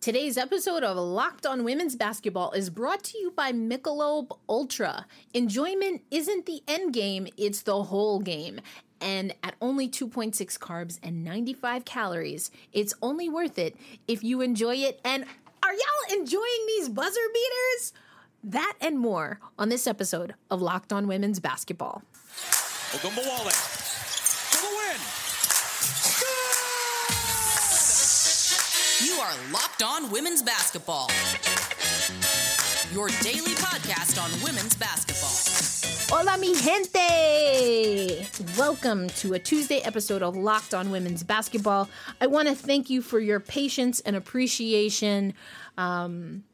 Today's episode of Locked on Women's Basketball is brought to you by Michelob Ultra. Enjoyment isn't the end game, it's the whole game. And at only 2.6 carbs and 95 calories, it's only worth it if you enjoy it. And are y'all enjoying these buzzer beaters? That and more on this episode of Locked on Women's Basketball. Ogunbowale are Locked On Women's Basketball. Your daily podcast on women's basketball. Hola, mi gente! Welcome to a Tuesday episode of Locked on Women's Basketball. I want to thank you for your patience and appreciation um,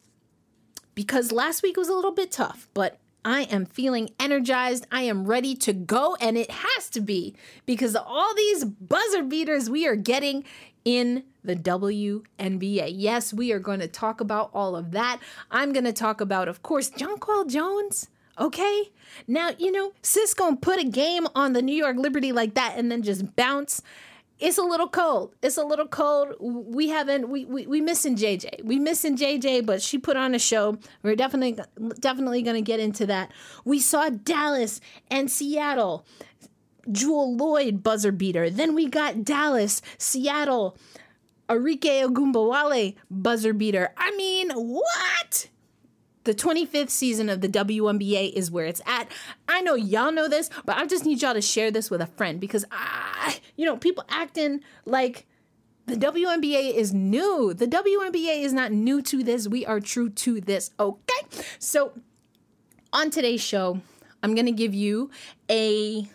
because last week was a little bit tough, but I am feeling energized. I am ready to go, and it has to be because all these buzzer beaters we are getting in the WNBA. Yes, we are going to talk about all of that. I'm going to talk about, of course, Jonquel Jones. Okay. Now, you know, Sis gonna put a game on the New York Liberty like that and then just bounce. It's a little cold. It's a little cold. We haven't we we, we missing JJ. We missing JJ, but she put on a show. We're definitely definitely gonna get into that. We saw Dallas and Seattle. Jewell Lloyd buzzer beater. Then we got Dallas, Seattle, Arike Ogunbowale buzzer beater. I mean, what? The 25th season of the WNBA is where it's at. I know y'all know this, but I just need y'all to share this with a friend because I, you know, people acting like the WNBA is new. The WNBA is not new to this. We are true to this. Okay. So on today's show, I'm going to give you a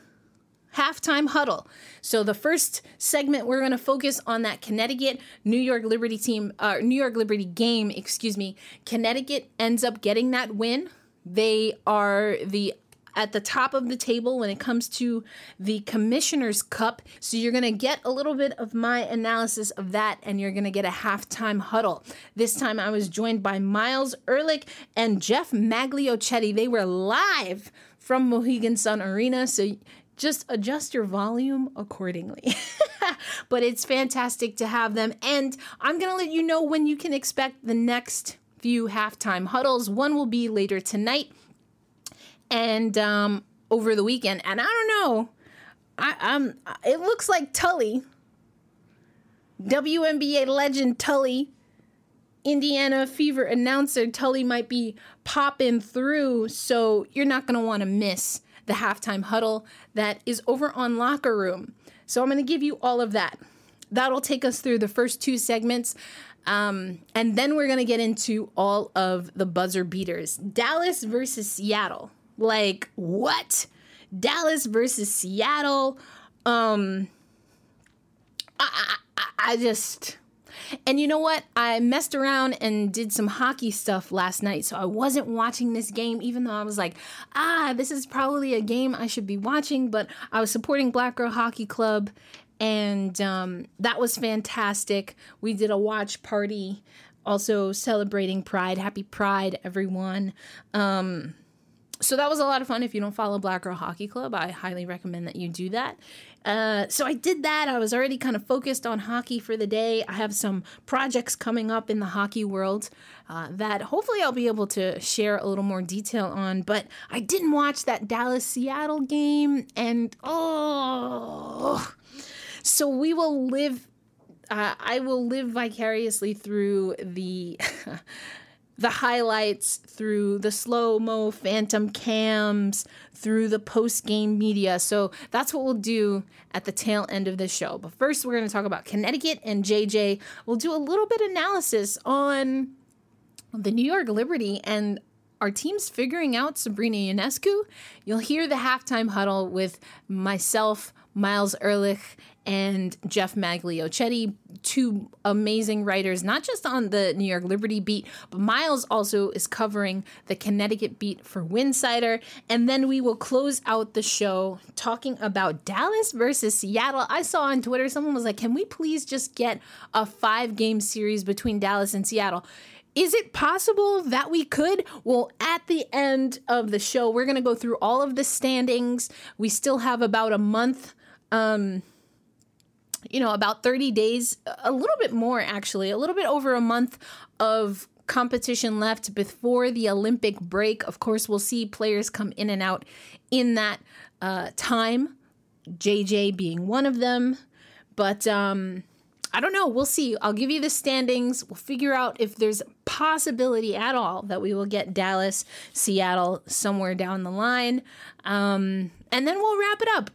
halftime huddle. So the first segment we're going to focus on that Connecticut New York Liberty team uh, New York Liberty game, excuse me. Connecticut ends up getting that win. They are the at the top of the table when it comes to the Commissioner's Cup. So you're going to get a little bit of my analysis of that and you're going to get a halftime huddle. This time I was joined by Miles Ehrlich and Jeff Magliochetti. They were live from Mohegan Sun Arena. So just adjust your volume accordingly. but it's fantastic to have them. And I'm going to let you know when you can expect the next few halftime huddles. One will be later tonight and um, over the weekend. And I don't know. I, I'm. It looks like Tully, WNBA legend Tully, Indiana Fever announcer Tully might be popping through. So you're not going to want to miss the halftime huddle that is over on Locker Room. So I'm going to give you all of that. That'll take us through the first two segments. Um, and then we're going to get into all of the buzzer beaters. Dallas versus Seattle. Like, what? Dallas versus Seattle. Um, I, I, I just. And you know what? I messed around and did some hockey stuff last night. So I wasn't watching this game, even though I was like, ah, this is probably a game I should be watching. But I was supporting Black Girl Hockey Club. And um, that was fantastic. We did a watch party, also celebrating Pride. Happy Pride, everyone. Um, so that was a lot of fun. If you don't follow Black Girl Hockey Club, I highly recommend that you do that. Uh, so I did that. I was already kind of focused on hockey for the day. I have some projects coming up in the hockey world uh, that hopefully I'll be able to share a little more detail on. But I didn't watch that Dallas Seattle game, and oh, so we will live. Uh, I will live vicariously through the. the highlights through the slow mo phantom cams through the post game media. So that's what we'll do at the tail end of this show. But first, we're going to talk about Connecticut and JJ. We'll do a little bit analysis on the New York Liberty and our team's figuring out Sabrina Ionescu. You'll hear the halftime huddle with myself, Miles Ehrlich, and Jeff Magliochetti, two amazing writers, not just on the New York Liberty beat, but Miles also is covering the Connecticut beat for Winsidr. And then we will close out the show talking about Dallas versus Seattle. I saw on Twitter someone was like, can we please just get a five game series between Dallas and Seattle? Is it possible that we could? Well, at the end of the show, we're going to go through all of the standings. We still have about a month um, you know, about 30 days, a little bit more actually, a little bit over a month of competition left before the Olympic break. Of course, we'll see players come in and out in that uh, time, JJ being one of them. But um, I don't know. We'll see. I'll give you the standings. We'll figure out if there's possibility at all that we will get Dallas, Seattle somewhere down the line. Um, and then we'll wrap it up.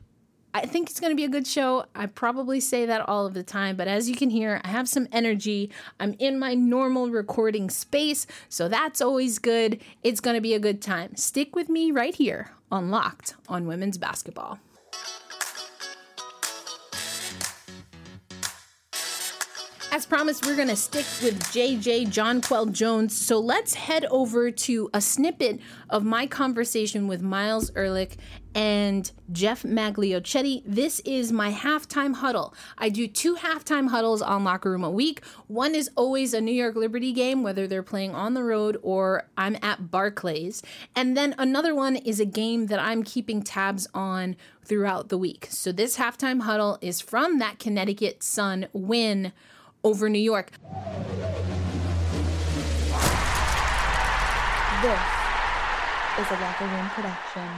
I think it's going to be a good show. I probably say that all of the time, but as you can hear, I have some energy. I'm in my normal recording space, so that's always good. It's going to be a good time. Stick with me right here on Locked on Women's Basketball. As promised, we're going to stick with JJ Jonquel Jones. So let's head over to a snippet of my conversation with Miles Ehrlich and Jeff Magliochetti. This is my halftime huddle. I do two halftime huddles on Locker Room a week. One is always a New York Liberty game, whether they're playing on the road or I'm at Barclays. And then another one is a game that I'm keeping tabs on throughout the week. So this halftime huddle is from that Connecticut Sun win over New York. This is a Locker Room production.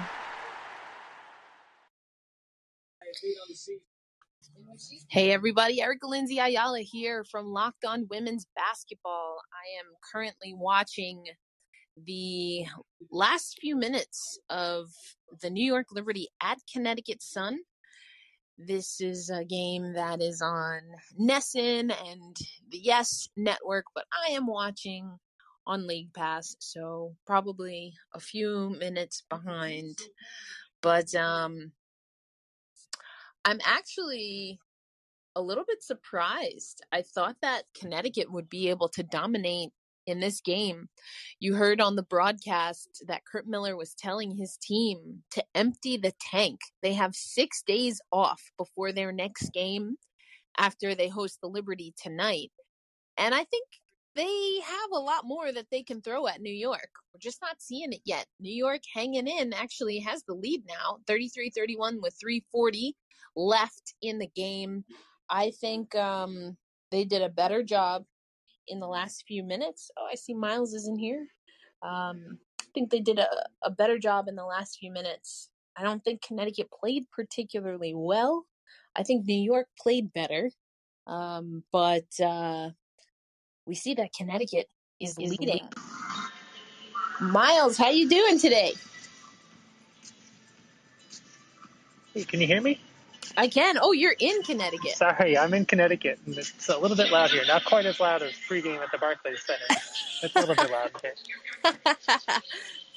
Hey everybody, Erica Lindsay Ayala here from Locked On Women's Basketball. I am currently watching the last few minutes of the New York Liberty at Connecticut Sun. This is a game that is on NESN and the Yes Network, but I am watching on League Pass, so probably a few minutes behind. But um I'm actually a little bit surprised. I thought that Connecticut would be able to dominate in this game. You heard on the broadcast that Kurt Miller was telling his team to empty the tank. They have six days off before their next game after they host the Liberty tonight. And I think they have a lot more that they can throw at New York. We're just not seeing it yet. New York hanging in actually has the lead now 33 31 with 340 left in the game. I think um, they did a better job in the last few minutes. Oh, I see Miles is in here. Um, I think they did a, a better job in the last few minutes. I don't think Connecticut played particularly well. I think New York played better. Um, but uh, we see that Connecticut is, is leading. leading. Miles, how you doing today? Hey, can you hear me? I can. Oh, you're in Connecticut. Sorry, I'm in Connecticut, and it's a little bit loud here. Not quite as loud as pregame at the Barclays Center. it's a little bit loud here.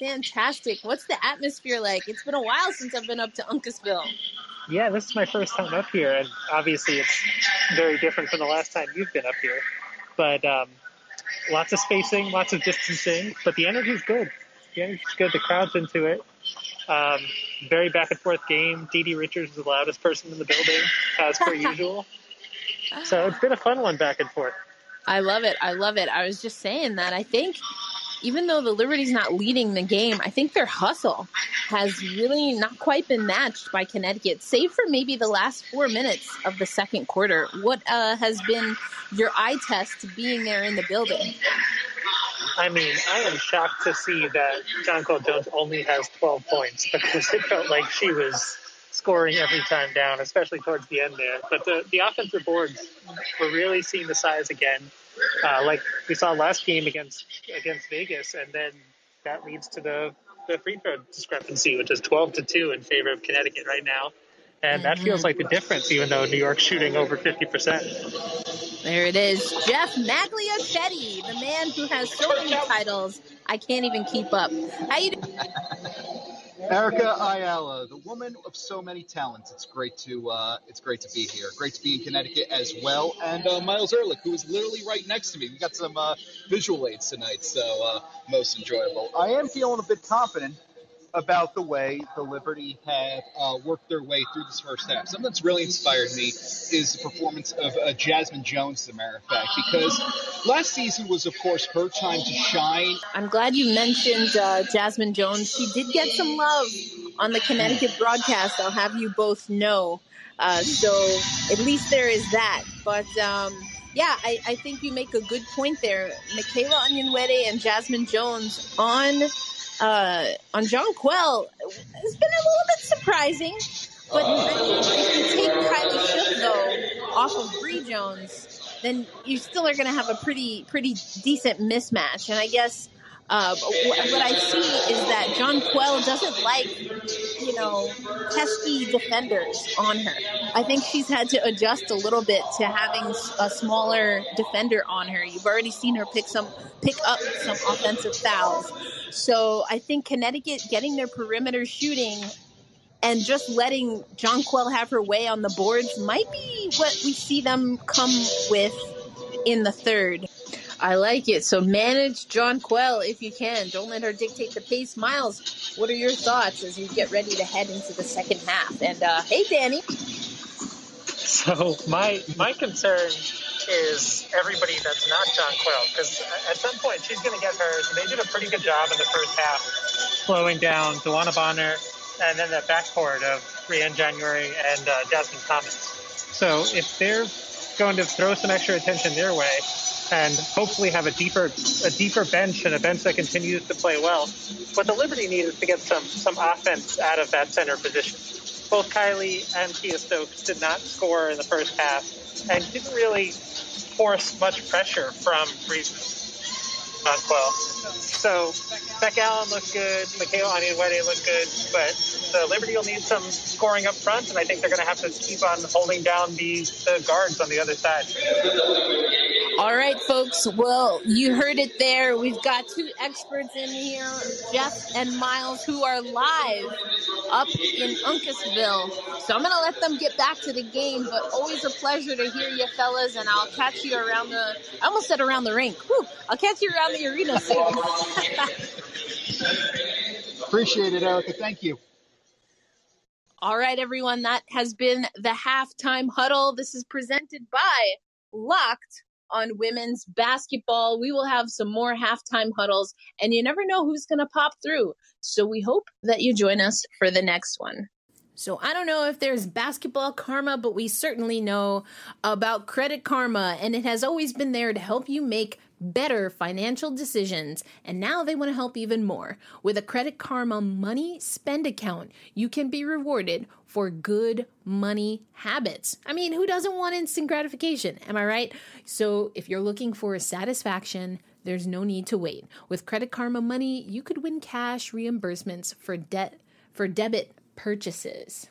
Fantastic. What's the atmosphere like? It's been a while since I've been up to Uncasville. Yeah, this is my first time up here, and obviously it's very different from the last time you've been up here. But um, lots of spacing, lots of distancing, but the energy's good. The energy's good. The crowd's into it. Um, very back and forth game. DiDi Richards is the loudest person in the building, as per usual. So it's been a fun one back and forth. I love it. I love it. I was just saying that. I think even though the Liberty's not leading the game, I think their hustle has really not quite been matched by Connecticut, save for maybe the last four minutes of the second quarter. What uh, has been your eye test being there in the building? I mean, I am shocked to see that Jonquel Jones only has 12 points because it felt like she was scoring every time down, especially towards the end there. But the, the offensive boards, we're really seeing the size again, uh, like we saw last game against against Vegas, and then that leads to the the free throw discrepancy, which is 12 to two in favor of Connecticut right now. And that feels like the difference, even though New York's shooting over 50%. There it is. Jeff Magliochetti, the man who has so many titles, I can't even keep up. How you doing? Erica Ayala, the woman of so many talents. It's great to uh, it's great to be here. Great to be in Connecticut as well. And uh, Miles Ehrlich, who is literally right next to me. We got some uh, visual aids tonight, so uh, most enjoyable. I am feeling a bit confident about the way the Liberty have uh, worked their way through this first half. Something that's really inspired me is the performance of uh, Jazmine Jones, as a matter of fact, because last season was, of course, her time to shine. I'm glad you mentioned uh, Jazmine Jones. She did get some love on the Connecticut broadcast. I'll have you both know. Uh, so at least there is that. But um, yeah, I, I think you make a good point there. Michaela Onyenwere and Jazmine Jones on uh, on has been a little bit surprising. But if you take Kylie Shook though off of Bree Jones, then you still are going to have a pretty pretty decent mismatch. And I guess uh, what, what I see is that John Jonquel doesn't like, you know, pesky defenders on her. I think she's had to adjust a little bit to having a smaller defender on her. You've already seen her pick some pick up some offensive fouls. So I think Connecticut getting their perimeter shooting and just letting Jonquel have her way on the boards might be what we see them come with in the third. I like it. So manage Jonquel if you can. Don't let her dictate the pace. Miles, what are your thoughts as you get ready to head into the second half? And uh, hey, Danny. So my my concern is everybody that's not Jonquel, because at some point she's going to get hers. They did a pretty good job in the first half, slowing down DeWanna Bonner and then that backcourt of Briann January and uh, Jasmine Thomas. So if they're going to throw some extra attention their way and hopefully have a deeper a deeper bench and a bench that continues to play well, what the Liberty need is to get some some offense out of that center position. Both Kylie and Kiah Stokes did not score in the first half and didn't really force much pressure from Bree Jonquel. So Beck Allen looked good, Michaela Onyenwere looked good, but the Liberty will need some scoring up front, and I think they're going to have to keep on holding down the, the guards on the other side. All right, folks. Well, you heard it there. We've got two experts in here, Jeff and Miles, who are live up in Uncasville. So I'm going to let them get back to the game, but always a pleasure to hear you fellas, and I'll catch you around the, I almost said around the rink. Whew, I'll catch you around the arena soon. Appreciate it, Erica. Thank you. All right, everyone. That has been the halftime huddle. This is presented by Locked on women's basketball. We will have some more halftime huddles, and you never know who's going to pop through. So we hope that you join us for the next one. So I don't know if there's basketball karma, but we certainly know about Credit Karma, and it has always been there to help you make better financial decisions, and now they want to help even more. With a Credit Karma money spend account, you can be rewarded for good money habits. I mean, who doesn't want instant gratification? Am I right? So, if you're looking for satisfaction, there's no need to wait. With Credit Karma money, you could win cash reimbursements for debt for debit purchases.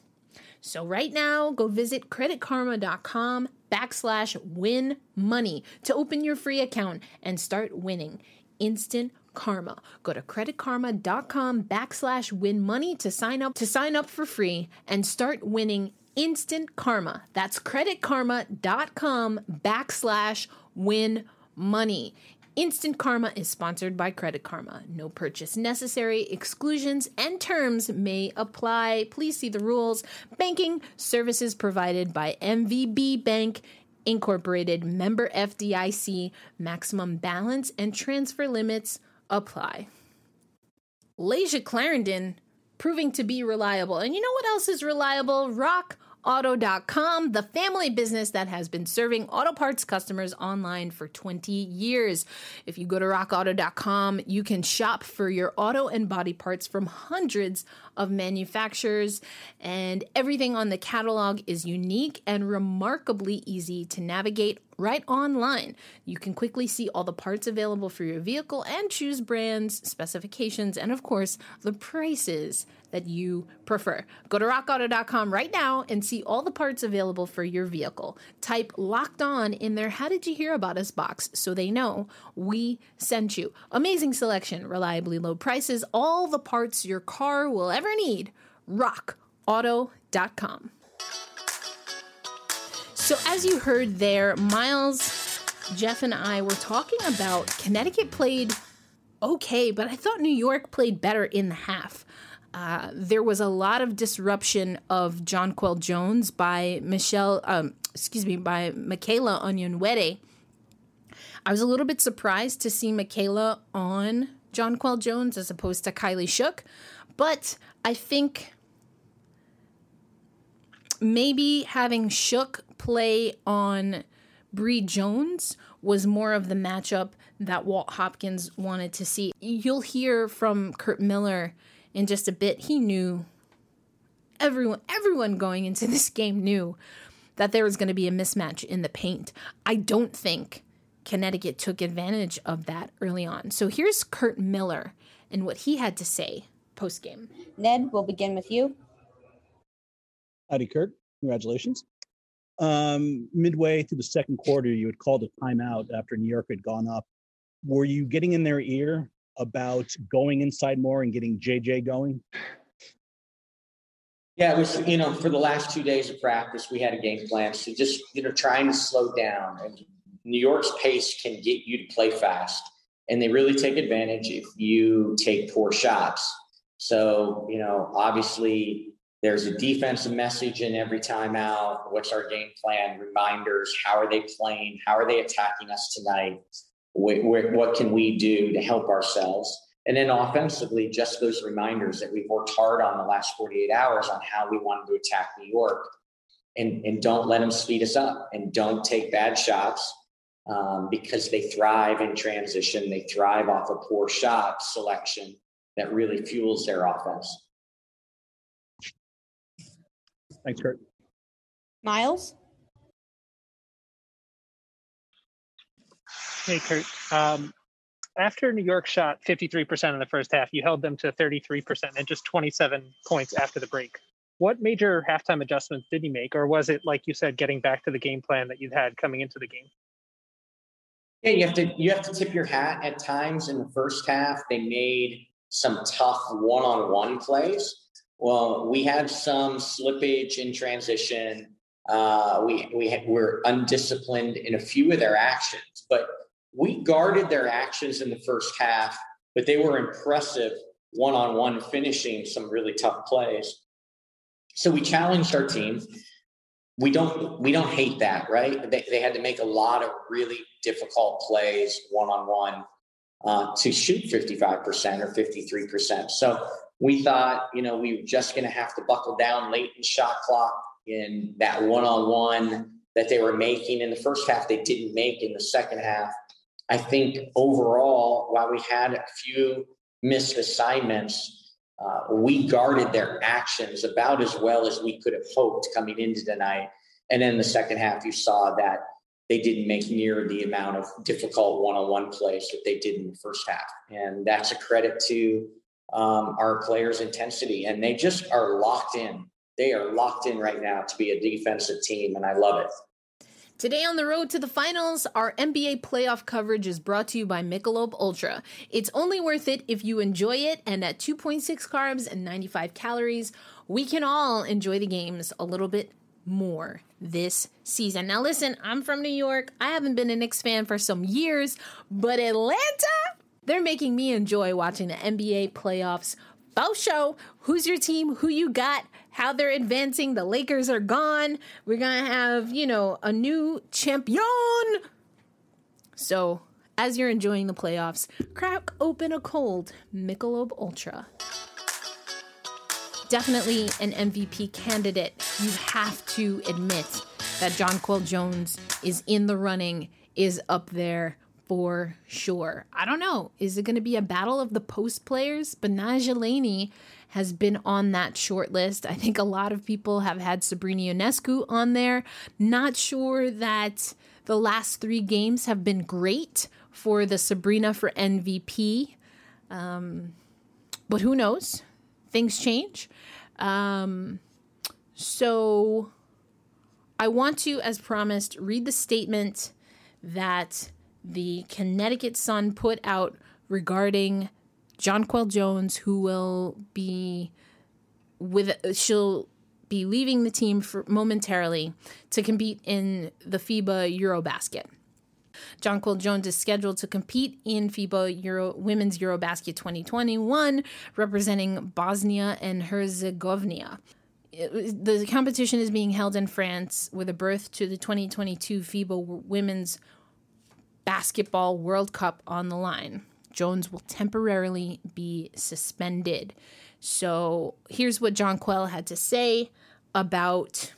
So right now, go visit creditkarma.com backslash win money to open your free account and start winning instant karma. Go to creditkarma.com backslash win money to sign up to sign up for free and start winning instant karma. That's creditkarma.com backslash win money. Instant Karma is sponsored by Credit Karma. No purchase necessary. Exclusions and terms may apply. Please see the rules. Banking services provided by MVB Bank Incorporated, member FDIC. Maximum balance and transfer limits apply. Layshia Clarendon proving to be reliable. And you know what else is reliable? Rock Auto.com, the family business that has been serving auto parts customers online for 20 years. If you go to rockauto.com, you can shop for your auto and body parts from hundreds of manufacturers, and everything on the catalog is unique and remarkably easy to navigate right online. You can quickly see all the parts available for your vehicle and choose brands, specifications, and of course, the prices that you prefer. Go to rockauto.com right now and see all the parts available for your vehicle. Type locked on in their How Did You Hear About Us box so they know we sent you. Amazing selection, reliably low prices, all the parts your car will ever need. RockAuto.com. So, as you heard there, Miles, Jeff, and I were talking about Connecticut played okay, but I thought New York played better in the half. Uh, there was a lot of disruption of Jonquel Jones by Michelle, um, excuse me, by Michaela Onyenwere. I was a little bit surprised to see Michaela on Jonquel Jones as opposed to Kylie Shook, But I think maybe having Shook play on Bree Jones was more of the matchup that Walt Hopkins wanted to see. You'll hear from Kurt Miller in just a bit. He knew everyone everyone going into this game knew that there was going to be a mismatch in the paint. I don't think Connecticut took advantage of that early on. So here's Kurt Miller and what he had to say post game. Ned, we'll begin with you. Howdy, Kurt. Congratulations. Um, midway through the second quarter, you had called a timeout after New York had gone up. Were you getting in their ear about going inside more and getting JJ going? Yeah, it was, you know, for the last two days of practice, we had a game plan. So just, you know, trying to slow down. And New York's pace can get you to play fast. And they really take advantage if you take poor shots. So, you know, obviously there's a defensive message in every timeout. What's our game plan? Reminders. How are they playing? How are they attacking us tonight? What can we do to help ourselves? And then offensively, just those reminders that we've worked hard on the last 48 hours on how we wanted to attack New York. And, and don't let them speed us up and don't take bad shots um, because they thrive in transition. They thrive off a poor shot selection that really fuels their offense. Thanks, Kurt. Miles? Hey, Kurt. Um, after New York shot 53% in the first half, you held them to 33% and just 27 points after the break. What major halftime adjustments did you make, or was it like you said, getting back to the game plan that you had coming into the game? Yeah, you have to you have to tip your hat at times in the first half. They made some tough one-on-one plays. Well, we had some slippage in transition. Uh, we we were undisciplined in a few of their actions, but we guarded their actions in the first half. But they were impressive one-on-one, finishing some really tough plays. So we challenged our team. We don't we don't hate that, right? They, they had to make a lot of really difficult plays one-on-one uh, to shoot 55% or 53%. So we thought, you know, we were just going to have to buckle down late in shot clock in that one on one that they were making in the first half, they didn't make in the second half. I think overall, while we had a few missed assignments, uh, we guarded their actions about as well as we could have hoped coming into tonight. And then the second half, you saw that they didn't make near the amount of difficult one on one plays that they did in the first half. And that's a credit to um, our players' intensity, and they just are locked in. They are locked in right now to be a defensive team, and I love it. Today on the road to the finals, our NBA playoff coverage is brought to you by Michelob Ultra. It's only worth it if you enjoy it, and at 2.6 carbs and 95 calories, we can all enjoy the games a little bit more this season. Now, listen, I'm from New York. I haven't been a Knicks fan for some years, but Atlanta they're making me enjoy watching the NBA playoffs. Faux show. Who's your team? Who you got? How they're advancing. The Lakers are gone. We're going to have, you know, a new champion. So, as you're enjoying the playoffs, crack open a cold Michelob Ultra. Definitely an MVP candidate. You have to admit that Jonquel Jones is in the running, is up there for sure. I don't know. Is it going to be a battle of the post players? Betnijah Laney has been on that short list. I think a lot of people have had Sabrina Ionescu on there. Not sure that the last three games have been great for the Sabrina for MVP. Um, but who knows? Things change. Um, so I want to, as promised, read the statement that the Connecticut Sun put out regarding Jonquel Jones, who will be with she'll be leaving the team for momentarily to compete in the FIBA Eurobasket. Jonquel Jones is scheduled to compete in FIBA Euro Women's Eurobasket 2021, representing Bosnia and Herzegovina. The competition is being held in France with a berth to the 2022 FIBA Women's Basketball World Cup on the line. Jones will temporarily be suspended. So here's what Jonquel had to say about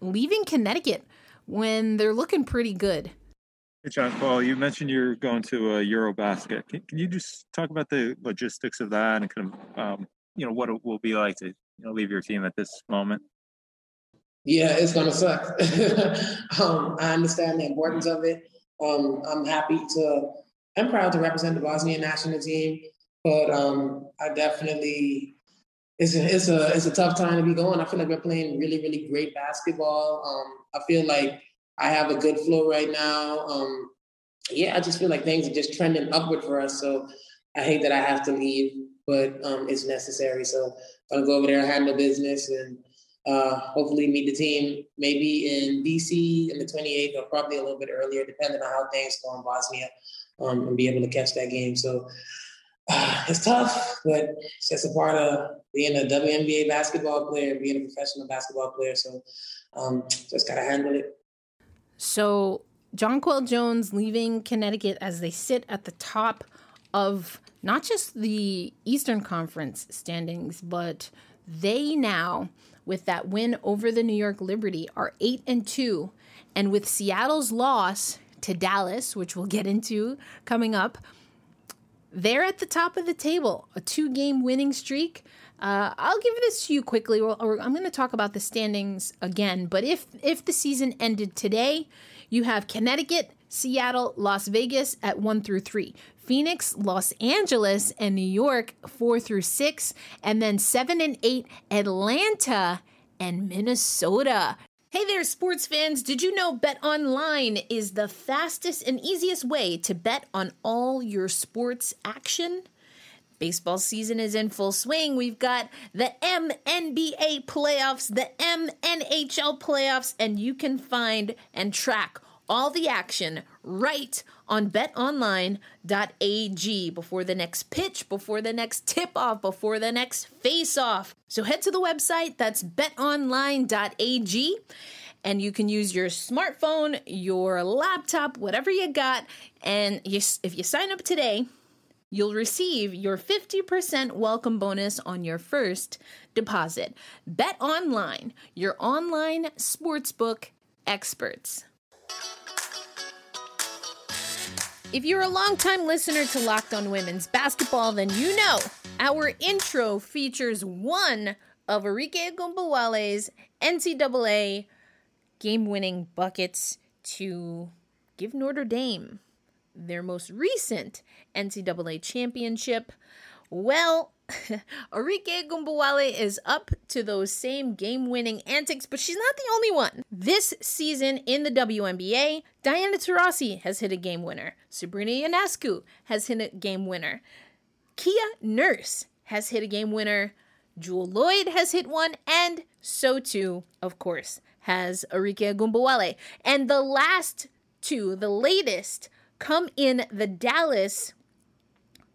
leaving Connecticut when they're looking pretty good. Hey, Jonquel, you mentioned you're going to a Eurobasket. Can, can you just talk about the logistics of that and kind of, um, you know, what it will be like to you know, leave your team at this moment? Yeah, it's gonna suck. um, I understand the importance of it. Um, I'm happy to, I'm proud to represent the Bosnian national team, but um, I definitely, it's a, it's a, it's a tough time to be going. I feel like we're playing really, really great basketball. Um, I feel like I have a good flow right now. Um, yeah, I just feel like things are just trending upward for us. So I hate that I have to leave, but um, it's necessary. So I'm gonna go over there, handle business, and uh, hopefully meet the team maybe in DC in the 28th or probably a little bit earlier, depending on how things go in Bosnia, um, and be able to catch that game. So uh, it's tough, but it's just a part of being a WNBA basketball player, being a professional basketball player. So um, just gotta handle it. So Jonquel Jones leaving Connecticut as they sit at the top of not just the Eastern Conference standings, but they now, with that win over the New York Liberty, are eight and two, and with Seattle's loss to Dallas, which we'll get into coming up, they're at the top of the table, a two-game winning streak. Uh, I'll give this to you quickly, I'm going to talk about the standings again. But if if the season ended today, you have Connecticut, Seattle, Las Vegas at one through three. Phoenix, Los Angeles, and New York, four through six. And then seven and eight, Atlanta and Minnesota. Hey there, sports fans. Did you know Bet Online is the fastest and easiest way to bet on all your sports action? Baseball season is in full swing. We've got the MNBA playoffs, the MNHL playoffs, and you can find and track all the action right on betonline.ag before the next pitch, before the next tip off, before the next face off. So head to the website, that's betonline.ag, and you can use your smartphone, your laptop, whatever you got. And you, if you sign up today, you'll receive your 50% welcome bonus on your first deposit. Bet Online, your online sportsbook experts. If you're a longtime listener to Locked On Women's Basketball, then you know our intro features one of Arike Ogunbowale's NCAA game winning buckets to give Notre Dame their most recent NCAA championship. Well, Arike Ogunbowale is up to those same game winning antics, but she's not the only one. This season in the WNBA, Diana Taurasi has hit a game winner. Sabrina Ionescu has hit a game winner. Kia Nurse has hit a game winner. Jewell Lloyd has hit one, and so too, of course, has Arike Ogunbowale. And the last two, the latest, come in the Dallas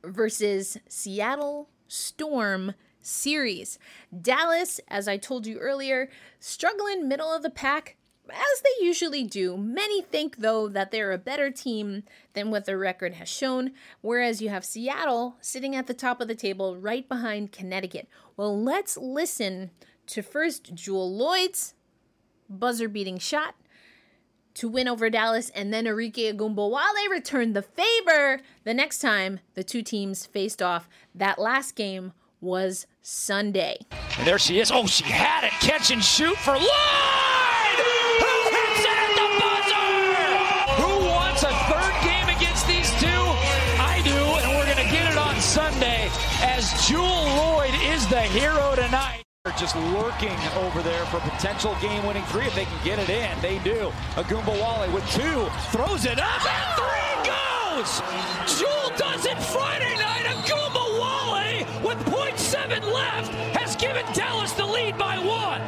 versus Seattle Storm series. Dallas, as I told you earlier, struggling middle of the pack as they usually do. Many think, though, that they're a better team than what their record has shown, whereas you have Seattle sitting at the top of the table right behind Connecticut. Well, let's listen to first Jewell Lloyd's buzzer beating shot to win over Dallas, and then Arike Ogunbowale returned the favor the next time the two teams faced off. That last game was Sunday. And there she is. Oh, she had it. Catch and shoot for Lloyd! Who hits it at the buzzer? Who wants a third game against these two? I do, and we're going to get it on Sunday as Jewell Lloyd is the hero tonight. Just lurking over there for potential game-winning three if they can get it in. They do. Ogunbowale with two, throws it up, and three goes! Jewell does it Friday night. Ogunbowale with .7 left has given Dallas the lead by one.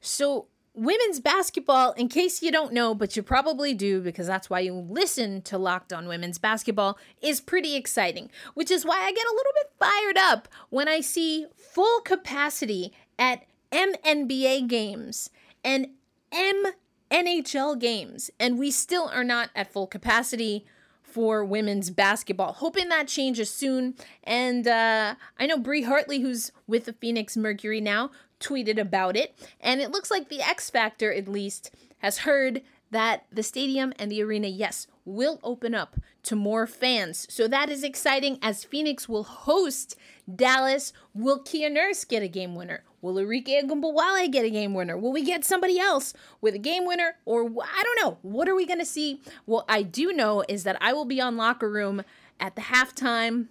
So women's basketball, in case you don't know, but you probably do because that's why you listen to Locked On Women's Basketball, is pretty exciting, which is why I get a little bit fired up when I see full capacity at MNBA games and MNHL games, and we still are not at full capacity for women's basketball. Hoping that changes soon. And uh, I know Bria Hartley, who's with the Phoenix Mercury now, tweeted about it. And it looks like the X Factor, at least, has heard that the stadium and the arena, yes, will open up to more fans. So that is exciting as Phoenix will host Dallas. Will Kia Nurse get a game winner? Will Arike Ogunbowale get a game winner? Will we get somebody else with a game winner? Or I don't know. What are we going to see? What I do know is that I will be on locker room at the halftime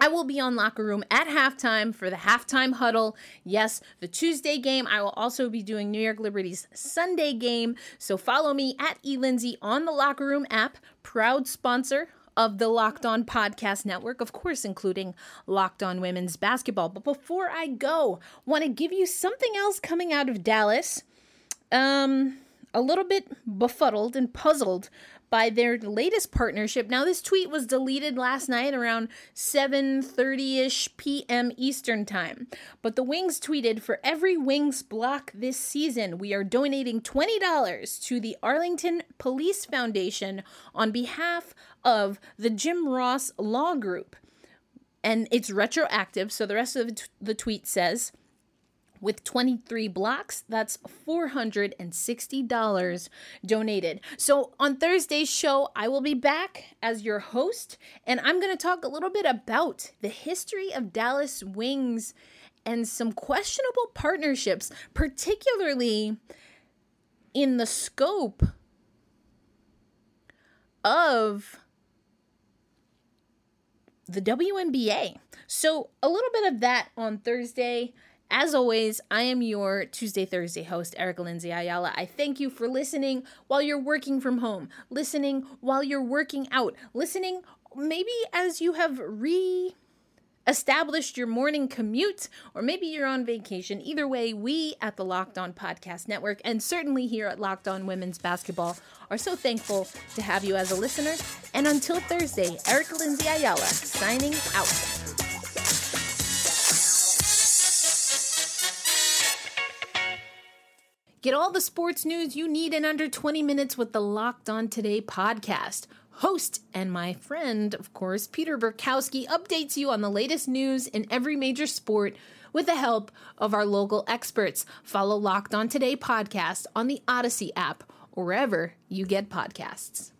I will be on Locker Room at halftime for the halftime huddle. Yes, the Tuesday game. I will also be doing New York Liberty's Sunday game. So follow me at eLindsay on the Locker Room app, proud sponsor of the Locked On Podcast Network, of course, including Locked On Women's Basketball. But before I go, want to give you something else coming out of Dallas. Um, a little bit befuddled and puzzled by their latest partnership. Now this tweet was deleted last night around 7:30ish p.m. Eastern Time. But the Wings tweeted for every Wings block this season, we are donating $20 to the Arlington Police Foundation on behalf of the Jim Ross Law Group. And it's retroactive, so the rest of the tweet says with 23 blocks, that's $460 donated. So, on Thursday's show, I will be back as your host, and I'm going to talk a little bit about the history of Dallas Wings and some questionable partnerships, particularly in the scope of the WNBA. So, a little bit of that on Thursday. As always, I am your Tuesday Thursday host, Erica Lindsay Ayala. I thank you for listening while you're working from home, listening while you're working out, listening maybe as you have re established your morning commute, or maybe you're on vacation. Either way, we at the Locked On Podcast Network, and certainly here at Locked On Women's Basketball, are so thankful to have you as a listener. And until Thursday, Erica Lindsay Ayala signing out. Get all the sports news you need in under 20 minutes with the Locked On Today podcast. Host and my friend, of course, Peter Bukowski, updates you on the latest news in every major sport with the help of our local experts. Follow Locked On Today podcast on the Odyssey app or wherever you get podcasts.